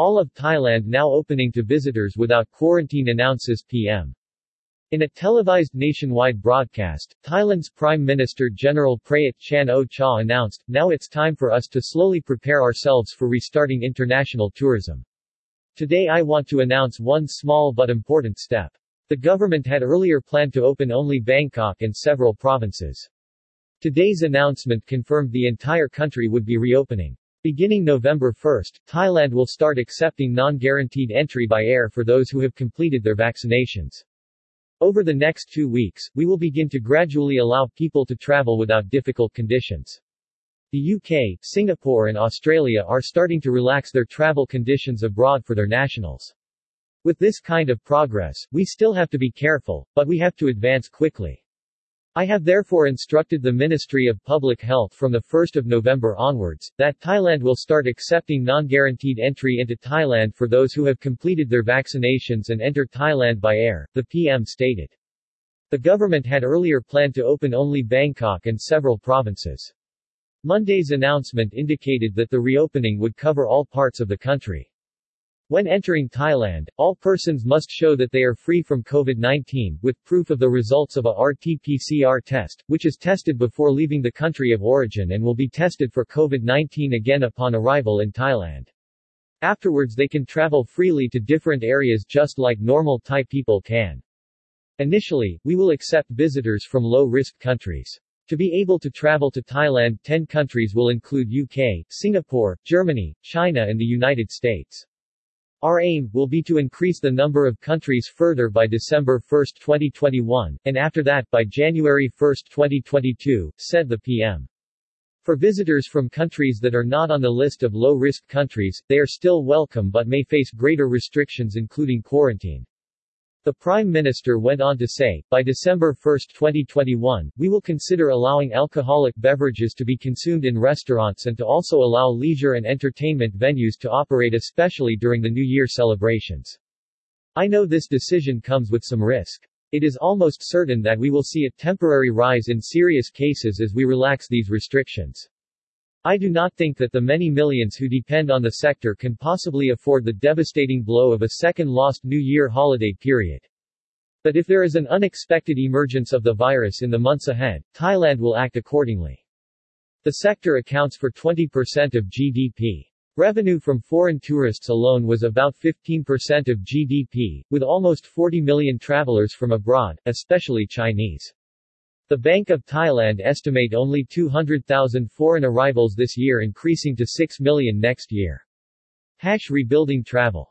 All of Thailand now opening to visitors without quarantine announces PM. In a televised nationwide broadcast, Thailand's Prime Minister General Prayut Chan-o-cha announced, now it's time for us to slowly prepare ourselves for restarting international tourism. Today I want to announce one small but important step. The government had earlier planned to open only Bangkok and several provinces. Today's announcement confirmed the entire country would be reopening. Beginning November 1, Thailand will start accepting non-quarantine entry by air for those who have completed their vaccinations. Over the next two weeks, we will begin to gradually allow people to travel without difficult conditions. The UK, Singapore and Australia are starting to relax their travel conditions abroad for their nationals. With this kind of progress, we still have to be careful, but we have to advance quickly. I have therefore instructed the Ministry of Public Health from the 1st of November onwards, that Thailand will start accepting non-quarantine entry into Thailand for those who have completed their vaccinations and enter Thailand by air, the PM stated. The government had earlier planned to open only Bangkok and several provinces. Monday's announcement indicated that the reopening would cover all parts of the country. When entering Thailand, all persons must show that they are free from COVID-19, with proof of the results of a RT-PCR test, which is tested before leaving the country of origin and will be tested for COVID-19 again upon arrival in Thailand. Afterwards they can travel freely to different areas just like normal Thai people can. Initially, we will accept visitors from low-risk countries. To be able to travel to Thailand, 10 countries will include UK, Singapore, Germany, China and the United States. Our aim will be to increase the number of countries further by December 1, 2021, and after that by January 1, 2022, said the PM. For visitors from countries that are not on the list of low-risk countries, they are still welcome but may face greater restrictions including quarantine. The Prime Minister went on to say, by December 1, 2021, we will consider allowing alcoholic beverages to be consumed in restaurants and to also allow leisure and entertainment venues to operate especially during the New Year celebrations. I know this decision comes with some risk. It is almost certain that we will see a temporary rise in serious cases as we relax these restrictions. I do not think that the many millions who depend on the sector can possibly afford the devastating blow of a second lost New Year holiday period. But if there is an unexpected emergence of the virus in the months ahead, Thailand will act accordingly. The sector accounts for 20% of GDP. Revenue from foreign tourists alone was about 15% of GDP, with almost 40 million travelers from abroad, especially Chinese. The Bank of Thailand estimate only 200,000 foreign arrivals this year increasing to 6 million next year. Hash rebuilding travel